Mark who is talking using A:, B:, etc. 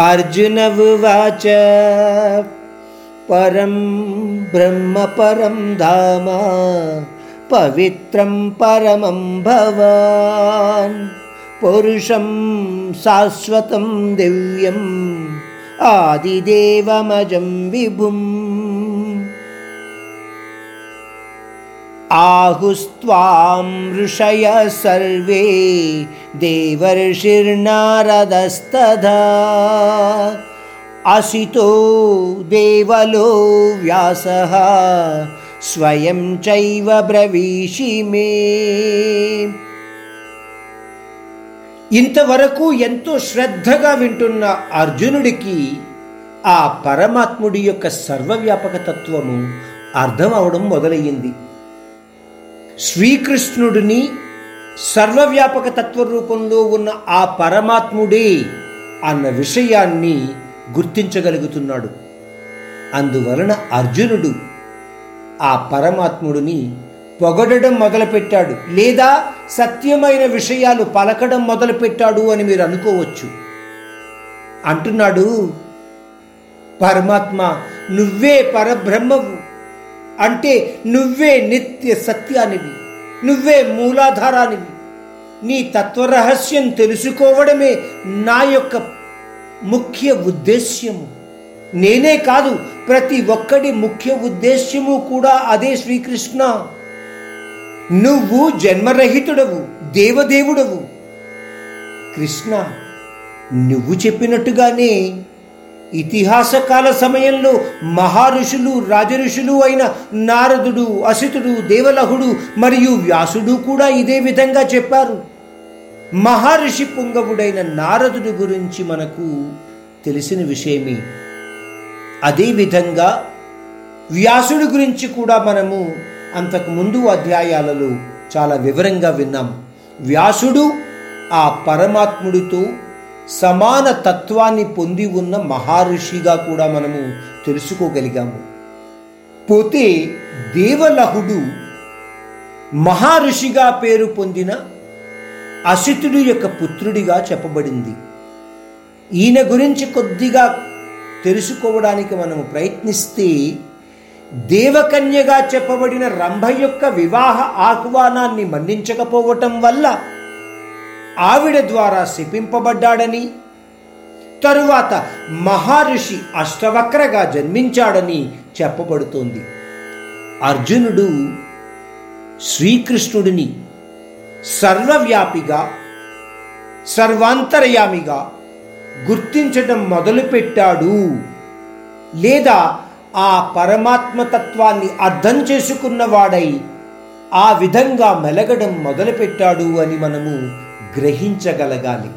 A: अर्जुन उवाच परं ब्रह्म परं धाम पवित्रं परमं भवान्। पुरुषं शाश्वतं दिव्यम् आदिदेवमजं विभुम् आहुस्त्वां ऋषयः सर्वे देवर्षिर्नारदस्तथा असितो देवलो व्यासः स्वयं चैव ब्रवीषि मे ఇంతవరకు ఎంతో శ్రద్ధగా వింటున్న అర్జునుడికి ఆ పరమాత్ముడి యొక్క సర్వవ్యాపక తత్వము అర్థం అవడం మొదలయ్యింది శ్రీకృష్ణుడిని సర్వవ్యాపక తత్వ రూపంలో ఉన్న ఆ పరమాత్ముడే అన్న విషయాన్ని గుర్తించగలుగుతున్నాడు. అందువలన అర్జునుడు ఆ పరమాత్ముడిని పొగడడం మొదలుపెట్టాడు లేదా సత్యమైన విషయాలు పలకడం మొదలుపెట్టాడు అని మీరు అనుకోవచ్చు. అంటున్నాడు పరమాత్మ నువ్వే పరబ్రహ్మవు. అంటే నువ్వే నిత్య సత్యానివి నువ్వే మూలాధారానివి. నీ తత్వరహస్యం తెలుసుకోవడమే నా యొక్క ముఖ్య ఉద్దేశ్యము. నేనే కాదు ప్రతి ఒక్కడి ముఖ్య ఉద్దేశ్యము కూడా అదే శ్రీకృష్ణ. నువ్వు జన్మరహితుడవు దేవదేవుడవు. కృష్ణ నువ్వు చెప్పినట్టుగానే ఇతిహాసకాల సమయంలో మహారుషులు రాజఋషులు అయిన నారదుడు అసితుడు దేవలహుడు మరియు వ్యాసుడు కూడా ఇదే విధంగా చెప్పారు. మహర్షి పుంగవుడైన నారదుడి గురించి మనకు తెలిసిన విషయమే. అదేవిధంగా వ్యాసుడి గురించి కూడా మనము అంతకు ముందు అధ్యాయాలలో చాలా వివరంగా విన్నాం. వ్యాసుడు ఆ పరమాత్ముడితో సమాన తత్వాన్ని పొంది ఉన్న మహర్షిగా కూడా మనము తెలుసుకోగలిగాము. పోతే దేవలహుడు మహర్షిగా పేరు పొందిన అసితుడు యొక్క పుత్రుడిగా చెప్పబడింది. ఈయన గురించి కొద్దిగా తెలుసుకోవడానికి మనము ప్రయత్నిస్తే దేవకన్యగా చెప్పబడిన రంభ యొక్క వివాహ ఆహ్వానాన్ని మన్నించకపోవటం వల్ల ఆవిడ ద్వారా శిపింపబడ్డాడని తరువాత మహర్షి అష్టవక్రగా జన్మించాడని చెప్పబడుతోంది. అర్జునుడు శ్రీకృష్ణుడిని సర్వవ్యాపిగా సర్వాంతర్యామిగా గుర్తించడం మొదలుపెట్టాడు. లేదా ఆ పరమాత్మతత్వాన్ని అర్థం చేసుకున్నవాడై ఆ విధంగా మెలగడం మొదలుపెట్టాడు అని మనము గ్రహించగలగాలి.